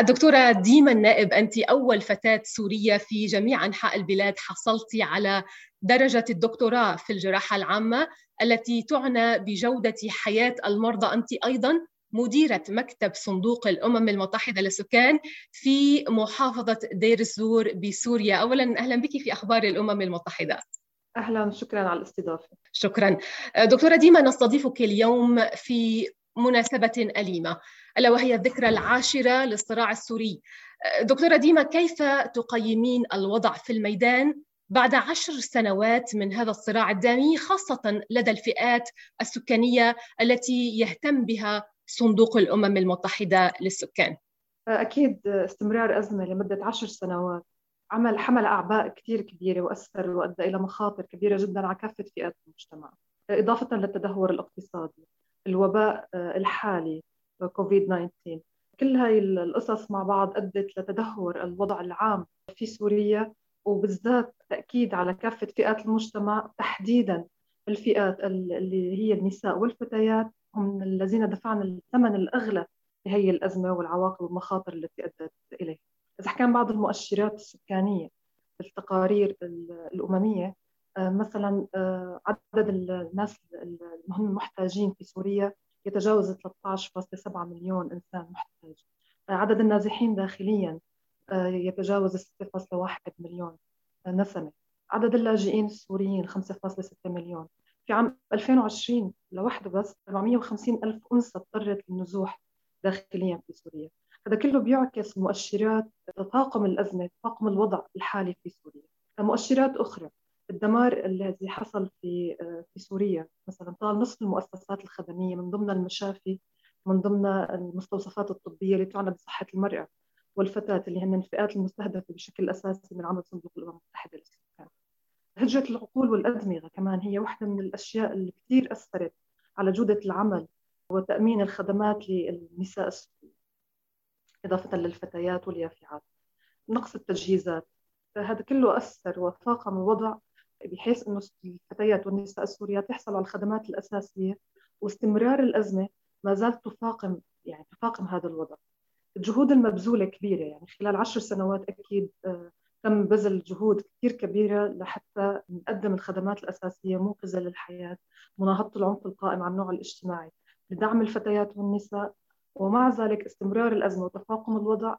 الدكتورة ديما النائب أنت أول فتاة سورية في جميع أنحاء البلاد حصلت على درجة الدكتوراه في الجراحة العامة التي تعنى بجودة حياة المرضى. أنت أيضا مديرة مكتب صندوق الأمم المتحدة للسكان في محافظة دير الزور بسوريا. أولا أهلا بك في أخبار الأمم المتحدة. أهلا شكرا على الاستضافة. شكرا. دكتورة ديما نستضيفك اليوم في مناسبة أليمة. ألا وهي الذكرى العاشرة للصراع السوري. دكتورة ديما كيف تقيمين الوضع في الميدان بعد عشر سنوات من هذا الصراع الدامي خاصة لدى الفئات السكانية التي يهتم بها صندوق الأمم المتحدة للسكان؟ أكيد استمرار أزمة لمدة عشر سنوات. عمل حمل أعباء كثير كبيرة وأثر وأدى إلى مخاطر كبيرة جدا على كافة فئات المجتمع. إضافة للتدهور الاقتصادي الوباء الحالي. كوفيد 19 كل هاي القصص مع بعض أدت لتدهور الوضع العام في سوريا وبالذات تأكيد على كافة فئات المجتمع تحديدا الفئات اللي هي النساء والفتيات هم الذين دفعنا الثمن الأغلى لهي الأزمة والعواقب والمخاطر التي أدت إليه إذا كان بعض المؤشرات السكانية التقارير الأممية آه، مثلا آه، عدد الناس المحتاجين في سوريا يتجاوز 13.7 مليون إنسان محتاج. آه، عدد النازحين داخليا يتجاوز 6.1 مليون نسمة. عدد اللاجئين السوريين 5.6 مليون. في عام 2020 لوحده بس 450 ألف أنثى اضطرت للنزوح داخليا في سوريا. هذا كله بيعكس مؤشرات تفاقم الأزمة تفاقم الوضع الحالي في سوريا. مؤشرات أخرى الدمار الذي حصل في في سوريا مثلا طال نصف المؤسسات الخدمية من ضمن المشافي من ضمن المستوصفات الطبية اللي تعنى بصحة المرأة والفتاة اللي هن الفئات المستهدفة بشكل أساسي من عمل صندوق الأمم المتحدة للسكان. هجرة العقول والادمغه كمان هي واحدة من الأشياء اللي كثير أثرت على جودة العمل وتأمين الخدمات للنساء السوريين إضافة للفتيات واليافعات. نقص التجهيزات فهذا كله أثر وفاقم الوضع بحيث إنه الفتيات والنساء السوريات يحصلوا على الخدمات الأساسية واستمرار الأزمة ما زالت تفاقم يعني تفاقم هذا الوضع. الجهود المبذولة كبيرة يعني خلال عشر سنوات أكيد آه، تم بذل جهود كثير كبيرة لحتى نقدم الخدمات الأساسية منقذه للحياه، مناهضة العنف القائم على النوع الاجتماعي، لدعم الفتيات والنساء ومع ذلك استمرار الأزمة وتفاقم الوضع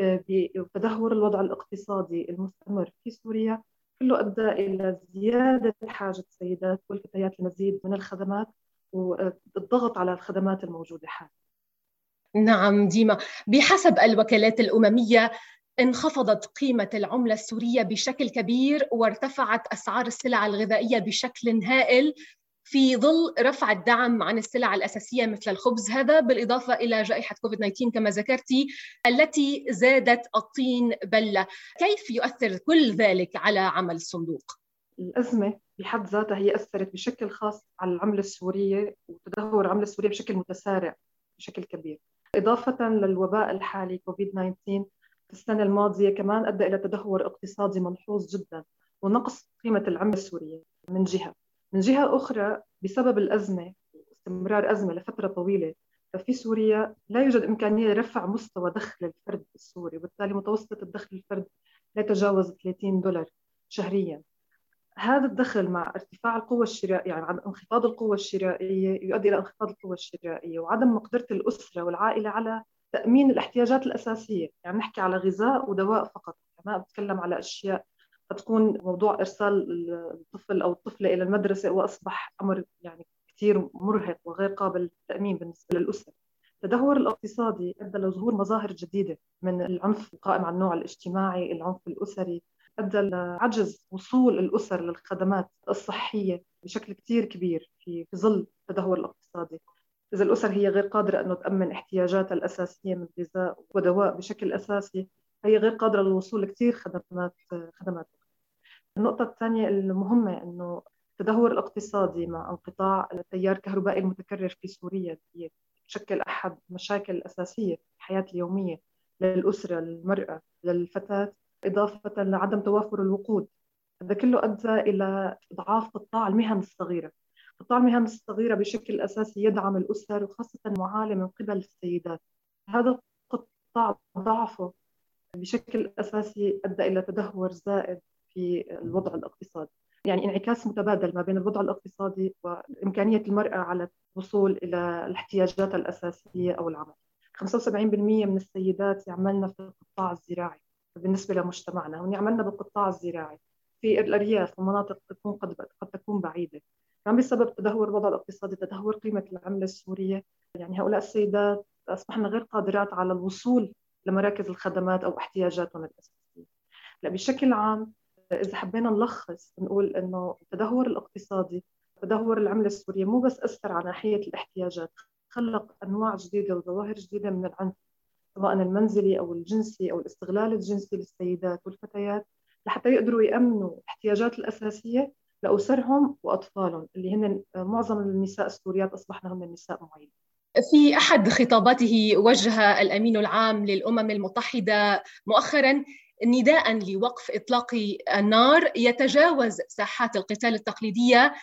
آه، بتدهور الوضع الاقتصادي المستمر في سوريا كله أدى إلى زيادة حاجة السيدات والفتيات لمزيد من الخدمات والضغط على الخدمات الموجودة حاليا. نعم ديما. بحسب الوكالات الأممية انخفضت قيمة العملة السورية بشكل كبير وارتفعت أسعار السلع الغذائية بشكل هائل. في ظل رفع الدعم عن السلع الأساسية مثل الخبز هذا بالإضافة إلى جائحة كوفيد 19 كما ذكرتي التي زادت الطين بلة. كيف يؤثر كل ذلك على عمل الصندوق؟ الأزمة بحد ذاتها هي أثرت بشكل خاص على العملة السورية وتدهور العملة السورية بشكل متسارع بشكل كبير. إضافة للوباء الحالي كوفيد 19 في السنة الماضية كمان أدى إلى تدهور اقتصادي ملحوظ جدا ونقص قيمة العملة السورية من جهة. من جهة أخرى بسبب الأزمة استمرار أزمة لفترة طويلة ففي سوريا لا يوجد إمكانية لرفع مستوى دخل الفرد السوري وبالتالي متوسط الدخل الفرد لا يتجاوز 30 دولار شهريا. هذا الدخل مع ارتفاع القوة الشرائية يعني مع انخفاض القوة الشرائية يؤدي إلى انخفاض القوة الشرائية وعدم مقدرة الأسرة والعائلة على تأمين الاحتياجات الأساسية. يعني نحكي على غذاء ودواء فقط. ما بتكلم على أشياء تكون موضوع إرسال الطفل أو الطفلة إلى المدرسة وأصبح أمر يعني كثير مرهق وغير قابل للتأمين بالنسبة للاسر. التدهور الاقتصادي أدى لظهور مظاهر جديدة من العنف القائم على النوع الاجتماعي، العنف الأسري، أدى لعجز وصول الأسر للخدمات الصحية بشكل كثير كبير في ظل التدهور الاقتصادي. إذا الأسر هي غير قادرة أنه تأمن احتياجاتها الأساسية من غذاء ودواء بشكل أساسي هي غير قادرة للوصول لكثير خدمات خدمات النقطة الثانية المهمة أنه التدهور الاقتصادي مع انقطاع التيار الكهربائي المتكرر في سوريا تشكل أحد المشاكل الأساسية في الحياة اليومية للأسرة للمرأة للفتاة إضافة لعدم توافر الوقود. هذا كله أدى إلى إضعاف قطاع المهن الصغيرة. قطاع المهن الصغيرة بشكل أساسي يدعم الأسر وخاصة المعالة من قبل السيدات. هذا القطاع ضعفه بشكل أساسي أدى إلى تدهور زائد في الوضع الاقتصادي. يعني انعكاس متبادل ما بين الوضع الاقتصادي وإمكانية المرأة على الوصول إلى الاحتياجات الأساسية أو العمل. 75% من السيدات يعملن في القطاع الزراعي بالنسبة لمجتمعنا هن يعملن بالقطاع الزراعي في الأرياف ومناطق تكون قد قد تكون بعيدة. كان بسبب تدهور الوضع الاقتصادي تدهور قيمة العملة السورية يعني هؤلاء السيدات أصبحن غير قادرات على الوصول لمراكز الخدمات أو احتياجاتهم الأساسية. لا بشكل عام إذا حبينا نلخص نقول إنه التدهور الاقتصادي تدهور العملة السورية مو بس أثر على ناحية الاحتياجات خلق أنواع جديدة وظواهر جديدة من العنف سواء المنزلي أو الجنسي أو الاستغلال الجنسي للسيدات والفتيات لحتى يقدروا يأمنوا الاحتياجات الأساسية لأسرهم وأطفالهم اللي هن معظم النساء السوريات أصبحن هن نساء معينة في أحد خطاباته وجه الأمين العام للأمم المتحدة مؤخرا نداء لوقف إطلاق النار يتجاوز ساحات القتال التقليدية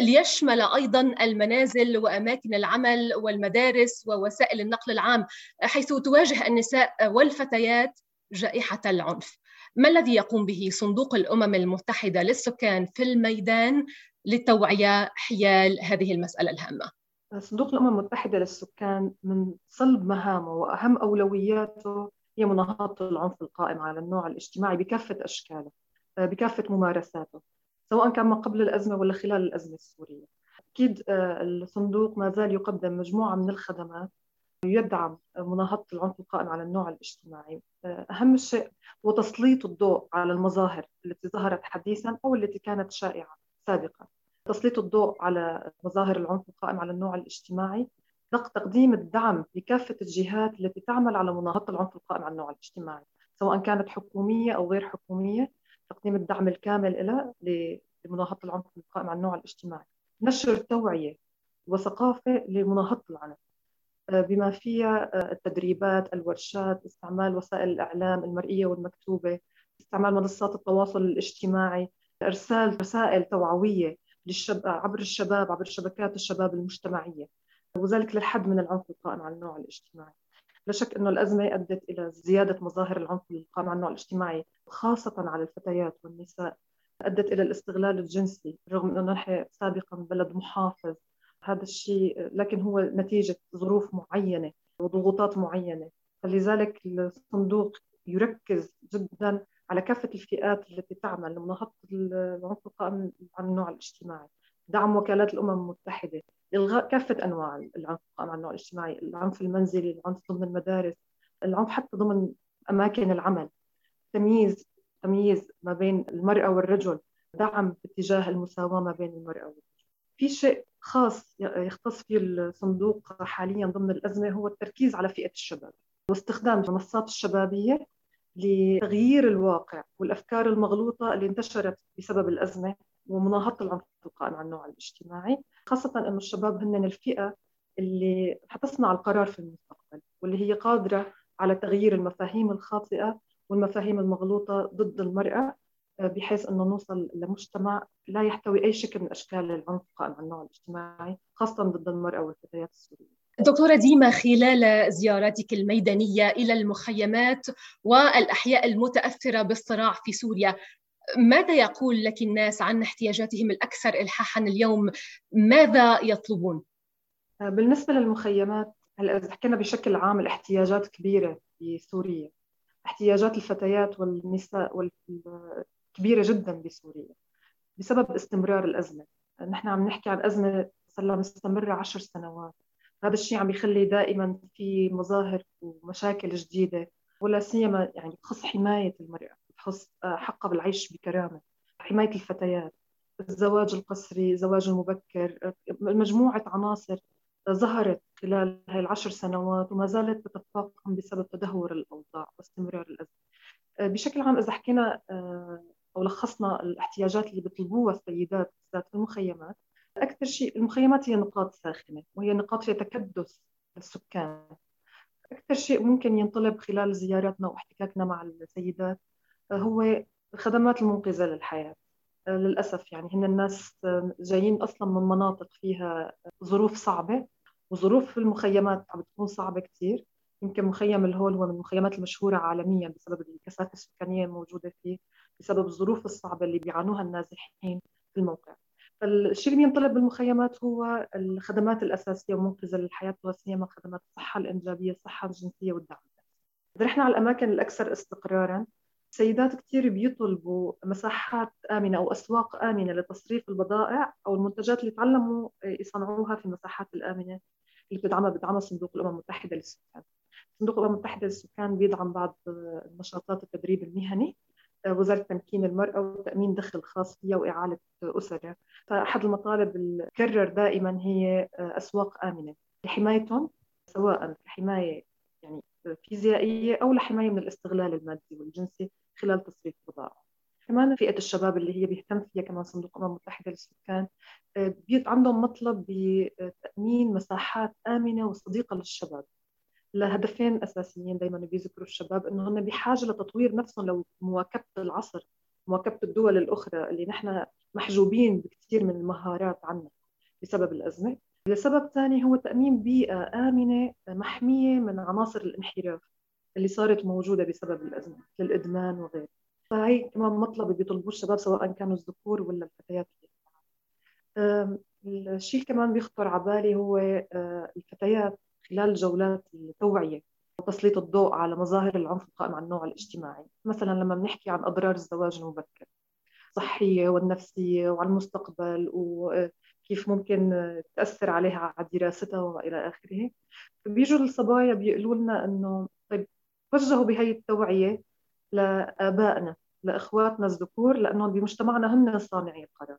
ليشمل أيضا المنازل وأماكن العمل والمدارس ووسائل النقل العام حيث تواجه النساء والفتيات جائحة العنف. ما الذي يقوم به صندوق الأمم المتحدة للسكان في الميدان للتوعيه حيال هذه المسألة الهامة؟ صندوق الأمم المتحدة للسكان من صلب مهامه وأهم أولوياته هي مناهضة العنف القائم على النوع الاجتماعي بكافة أشكاله بكافة ممارساته سواء كان ما قبل الأزمة ولا خلال الأزمة السورية. أكيد آه، الصندوق ما زال يقدم مجموعة من الخدمات يدعم مناهضة العنف القائم على النوع الاجتماعي. آه، أهم شيء هو تسليط الضوء على المظاهر التي ظهرت حديثا أو التي كانت شائعة سابقا. تسليط الضوء على مظاهر العنف القائم على النوع الاجتماعي تقديم الدعم لكافة الجهات التي تعمل على مناهضة العنف القائم على النوع الاجتماعي سواء كانت حكومية أو غير حكومية تقديم الدعم الكامل لها لمناهضة العنف القائم على النوع الاجتماعي. نشر توعية وثقافة لمناهضة العنف آه، بما فيها آه، التدريبات الورشات استعمال وسائل الإعلام المرئية والمكتوبة استعمال منصات التواصل الاجتماعي إرسال رسائل توعوية للشب... عبر الشباب عبر شبكات الشباب المجتمعية. وذلك للحد من العنف القائم على النوع الاجتماعي. لا شك أنه الأزمة أدت إلى زيادة مظاهر العنف القائم على النوع الاجتماعي خاصة على الفتيات والنساء. أدت إلى الاستغلال الجنسي رغم أنه نحن سابقا بلد محافظ. هذا الشيء لكن هو نتيجة ظروف معينة وضغوطات معينة. فلذلك الصندوق يركز جدا على كافة الفئات التي تعمل لمناهضة العنف القائم على النوع الاجتماعي. دعم وكالات الأمم المتحدة إلغاء كافة أنواع العنف على النوع الاجتماعي العنف المنزلي العنف ضمن المدارس العنف حتى ضمن أماكن العمل. تمييز تمييز ما بين المرأة والرجل دعم باتجاه المساواة ما بين المرأة والرجل. في شيء خاص يختص فيه الصندوق حاليا ضمن الأزمة هو التركيز على فئة الشباب. واستخدام المنصات الشبابية لتغيير الواقع والأفكار المغلوطة اللي انتشرت بسبب الأزمة. ومناهضة العنف القائم على النوع الاجتماعي خاصة إنه الشباب هن الفئة اللي حتصنع القرار في المستقبل واللي هي قادرة على تغيير المفاهيم الخاطئة والمفاهيم المغلوطة ضد المرأة بحيث إنه نوصل لمجتمع لا يحتوي أي شكل من أشكال العنف القائم على النوع الاجتماعي خاصة ضد المرأة والفتيات السوريه دكتورة ديما خلال زياراتك الميدانية إلى المخيمات والأحياء المتأثرة بالصراع في سوريا ماذا يقول لك الناس عن احتياجاتهم الأكثر إلحاحا اليوم؟ ماذا يطلبون؟ بالنسبة للمخيمات هلأ إذا حكينا بشكل عام الاحتياجات كبيرة في سوريا احتياجات الفتيات والنساء كبيرة جدا بسوريا بسبب استمرار الأزمة نحن عم نحكي عن أزمة صار لها مستمرة عشر سنوات هذا الشيء عم يخلي دائما في مظاهر ومشاكل جديدة ولا سيما يعني بخص بخص آه، حقها بالعيش بكرامة. حماية الفتيات الزواج القسري الزواج المبكر آه، مجموعة عناصر ظهرت خلال هاي العشر سنوات وما زالت تتفاقم بسبب تدهور الأوضاع واستمرار الأزمة. آه، بشكل عام إذا حكينا أو لخصنا الاحتياجات اللي بيطلبوها السيدات بالذات في المخيمات أكثر شيء المخيمات هي نقاط ساخنة وهي نقاط فيها تكدس السكان أكثر شيء ممكن ينطلب خلال زياراتنا واحتكاكنا مع السيدات هو الخدمات المنقذة للحياة. للأسف يعني هن الناس جايين أصلا من مناطق فيها ظروف صعبة وظروف في المخيمات عم بتكون صعبة كثير يمكن مخيم الهول هو من المخيمات المشهورة عالميا بسبب الكثافة السكانية الموجودة فيه بسبب الظروف الصعبة اللي بيعانوها النازحين في الموقع. فالشيء اللي ينطلب بالمخيمات هو الخدمات الأساسية ومنقذة للحياة وسيما خدمات الصحة الإنجابية الصحة الجنسية والدعم. رحنا على الأماكن الأكثر استقرارا سيدات كثير بيطلبوا مساحات آمنة أو أسواق آمنة لتصريف البضائع أو المنتجات اللي تعلموا يصنعوها في المساحات الآمنة اللي بتدعمها بدعمها صندوق الأمم المتحدة للسكان. صندوق الأمم المتحدة للسكان بيدعم بعض نشاطات التدريب المهني وزارة تمكين المرأة وتأمين دخل خاص فيها وإعالة أسرها فأحد المطالب الكرر دائما هي أسواق آمنة لحمايتهم سواء كحماية يعني فيزيائية أو لحماية من الاستغلال المادي والجنسي خلال تصريف البضائع كمان فئة الشباب اللي هي بيهتم فيها كمان صندوق الأمم المتحدة للسكان بيت عندهم مطلب بتأمين مساحات آمنة وصديقة للشباب. لهدفين أساسيين دائما بيذكروا الشباب إنه هن بحاجة لتطوير نفسهم لمواكبة العصر مواكبة الدول الأخرى اللي نحن محجوبين بكثير من المهارات عنا بسبب الأزمة. لسبب ثاني هو تأمين بيئة آمنة محمية من عناصر الانحراف اللي صارت موجودة بسبب الأزمة مثل الادمان وغيره. فهي كمان مطلب بيطلبوه الشباب سواء كانوا الذكور ولا الفتيات. الشيء كمان بيخطر على بالي هو آه، الفتيات خلال جولات التوعية وتسليط الضوء على مظاهر العنف القائم على النوع الاجتماعي. مثلا لما بنحكي عن أضرار الزواج المبكر الصحية والنفسية وعلى المستقبل وكيف ممكن تأثر عليها على دراستها وإلى آخره. بيجوا الصبايا بيقولوا لنا إنه طيب وجهوا بهي التوعية لآبائنا لإخواتنا الذكور لأنهم بمجتمعنا هن صانعي القرار.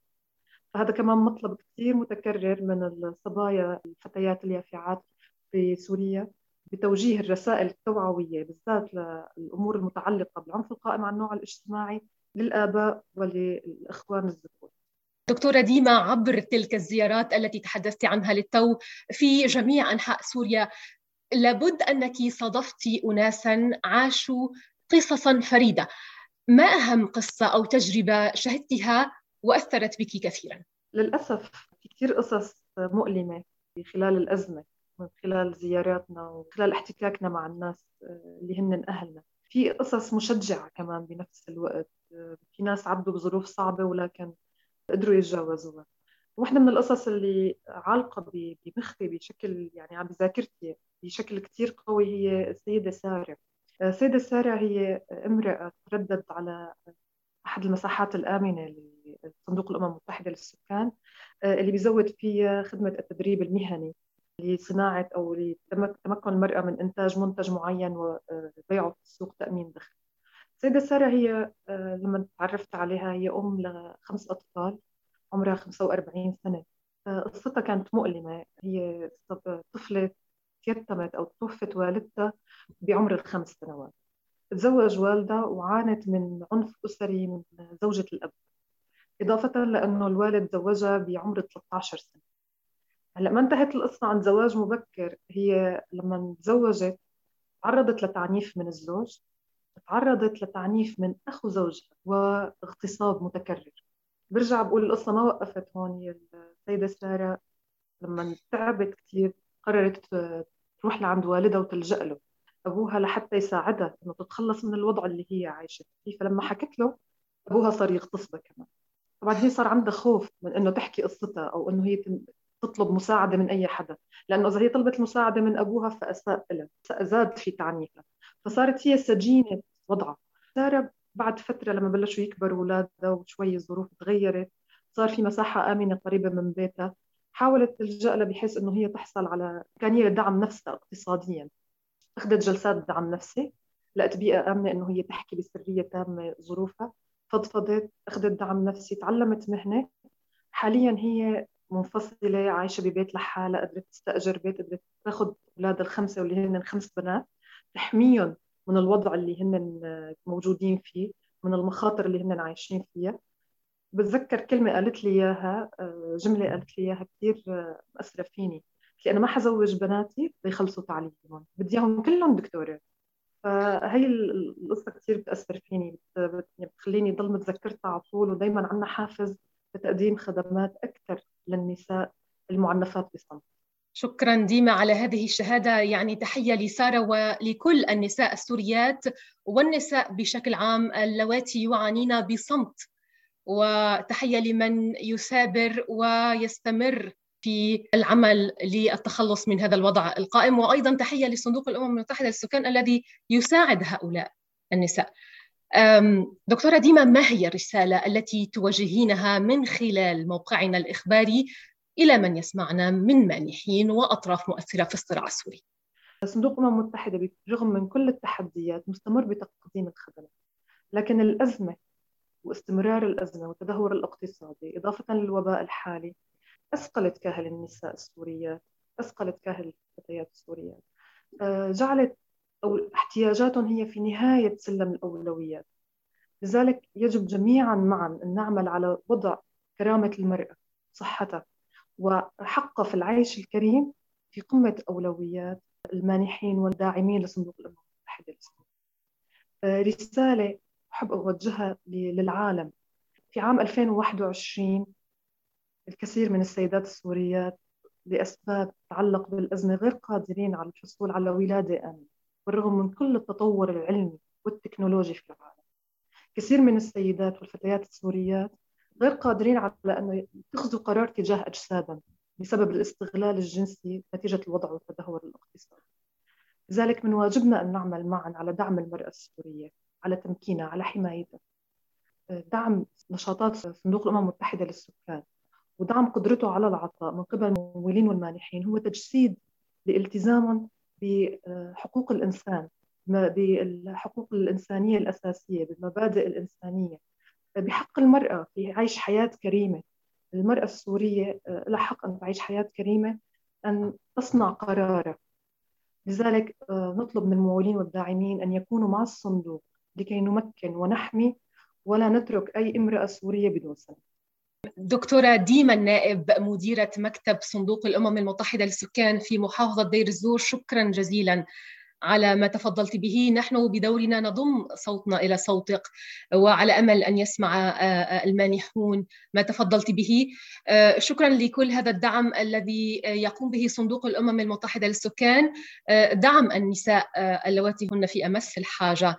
فهذا كمان مطلب كثير متكرر من الصبايا الفتيات اليافعات في سوريا بتوجيه الرسائل التوعوية بالذات للأمور المتعلقة بالعنف القائم على النوع الاجتماعي للآباء وللإخوان الذكور. دكتورة ديما عبر تلك الزيارات التي تحدثت عنها للتو في جميع أنحاء سوريا لابد أنك صادفت أناسا عاشوا قصصا فريدة ما أهم قصة أو تجربة شهدتها وأثرت بك كثيرا؟ للأسف في كثير قصص مؤلمة خلال الأزمة من خلال زياراتنا وخلال احتكاكنا مع الناس آه، اللي هن أهلنا في قصص مشجعة كمان بنفس الوقت آه، في ناس عدوا بظروف صعبة ولكن قدروا يتجاوزوها. واحدة من القصص اللي عالقة بمخي بشكل يعني عم بذاكرتي بشكل كتير قوي هي السيدة سارة. السيدة آه، سارة هي امرأة تردد على أحد المساحات الآمنة لصندوق الأمم المتحدة للسكان اللي بيزود فيها خدمة التدريب المهني لصناعة أو لتمكن المرأة من إنتاج منتج معين وبيعه في السوق تأمين دخل. السيدة سارة هي آه، لما تعرفت عليها هي أم لخمس أطفال عمرها 45 سنة. قصتها كانت مؤلمة. هي طفلة تيتمت أو توفت والدتها بعمر الخمس سنوات. تزوج والدها وعانت من عنف أسري من زوجة الأب. إضافة لأنه الوالد زوجها بعمر 13 سنة. هلأ ما انتهت القصة عن زواج مبكر. هي لما تزوجت تعرضت لتعنيف من الزوج. تعرضت لتعنيف من أخو زوجها واغتصاب متكرر. برجع بقول القصة ما وقفت هون السيدة سارة لما تعبت كثير قررت تروح لعند والدها وتلجأ له. أبوها لحتى يساعدها إنه تتخلص من الوضع اللي هي عايشة فيه. فلما حكت له أبوها صار يغتصبها كمان. طبعا هي صار عندها خوف من إنه تحكي قصتها أو إنه هي تطلب مساعدة من أي حدا. لأنه إذا هي طلبت المساعدة من أبوها فأساء لها زاد في تعنيفها. فصارت هي سجينة وضعها سارة بعد فترة لما بلشوا يكبروا أولادها وشوي الظروف تغيرت صار في مساحة آمنة قريبة من بيتها. حاولت تلجأ لها بحيث إنه هي تحصل على إمكانية لدعم نفسها اقتصاديا. أخذت جلسات دعم نفسي لقت بيئة آمنة إنه هي تحكي بسرية تامة ظروفها. فضفضت أخذت دعم نفسي تعلمت مهنة. حاليا هي منفصلة عايشة ببيت لحالها قدرت تستأجر بيت قدرت تاخذ أولادها الخمسة واللي هن خمس بنات. تحميهم من الوضع اللي هن موجودين فيه من المخاطر اللي هن عايشين فيها. بتذكر كلمة قالت لي إياها آه، جملة قالت لي إياها كثير آه، مأثرة فيني. لي أنا ما حزوج بناتي ليخلصوا تعليمهم بدي إياهم كلهم دكتورات فهي القصة كثير بتأثر فيني بتخليني ضل متذكرتها على طول ودايما عندنا حافز بتقديم خدمات أكثر للنساء المعنفات بصمت. شكرا ديما على هذه الشهادة. يعني تحية لسارة ولكل النساء السوريات والنساء بشكل عام. اللواتي يعانين بصمت وتحية لمن يثابر ويستمر في العمل للتخلص من هذا الوضع القائم. وأيضا تحية لصندوق الأمم المتحدة للسكان الذي يساعد هؤلاء النساء. دكتورة ديما ما هي الرسالة التي توجهينها من خلال موقعنا الإخباري؟ إلى من يسمعنا من مانحين وأطراف مؤثرة في الصراع السوري. صندوق الأمم المتحدة برغم من كل التحديات مستمر بتقديم الخدمات لكن الأزمة واستمرار الأزمة والتدهور الاقتصادي إضافة للوباء الحالي أثقلت كاهل النساء السوريات أثقلت كاهل الفتيات السوريات. آه، جعلت أو احتياجاتهم هي في نهاية سلم الأولويات. لذلك يجب جميعا معا أن نعمل على وضع كرامة المرأة صحتها وحقها في العيش الكريم في قمة أولويات المانحين والداعمين لصندوق الأمم المتحدة آه، رسالة أحب أوجهها للعالم. في عام 2021 الكثير من السيدات السوريات لأسباب تتعلق بالأزمة غير قادرين على الحصول على ولادة آمنة بالرغم من كل التطور العلمي والتكنولوجي في العالم. كثير من السيدات والفتيات السوريات غير قادرين على أن يتخذوا قرار تجاه أجسادهم بسبب الاستغلال الجنسي نتيجة الوضع والتدهور الاقتصادي. لذلك من واجبنا أن نعمل معا على دعم المرأة السورية على تمكينها على حمايتها. دعم نشاطات صندوق الأمم المتحدة للسكان ودعم قدرته على العطاء من قبل الممولين والمانحين هو تجسيد لالتزامهم بحقوق الإنسان بالحقوق الإنسانية الأساسية بالمبادئ الإنسانية. بحق المرأة في عيش حياة كريمة. المرأة السورية لها حق أن تعيش حياة كريمة أن تصنع قرارها لذلك نطلب من الممولين والداعمين أن يكونوا مع الصندوق لكي نمكن ونحمي ولا نترك أي امرأة سورية بدون سند. دكتورة ديما النائب مديرة مكتب صندوق الأمم المتحدة للسكان في محافظة دير الزور شكرا جزيلا. على ما تفضلت به. نحن بدورنا نضم صوتنا إلى صوتك وعلى أمل أن يسمع المانحون ما تفضلت به. شكرا لكل هذا الدعم الذي يقوم به صندوق الأمم المتحدة للسكان. دعم النساء اللواتي هن في أمس الحاجة.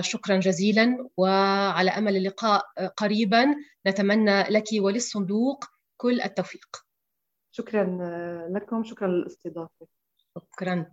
شكرا جزيلا وعلى أمل اللقاء قريبا. نتمنى لك وللصندوق كل التوفيق. شكرا لكم. شكرا للاستضافة. شكرا.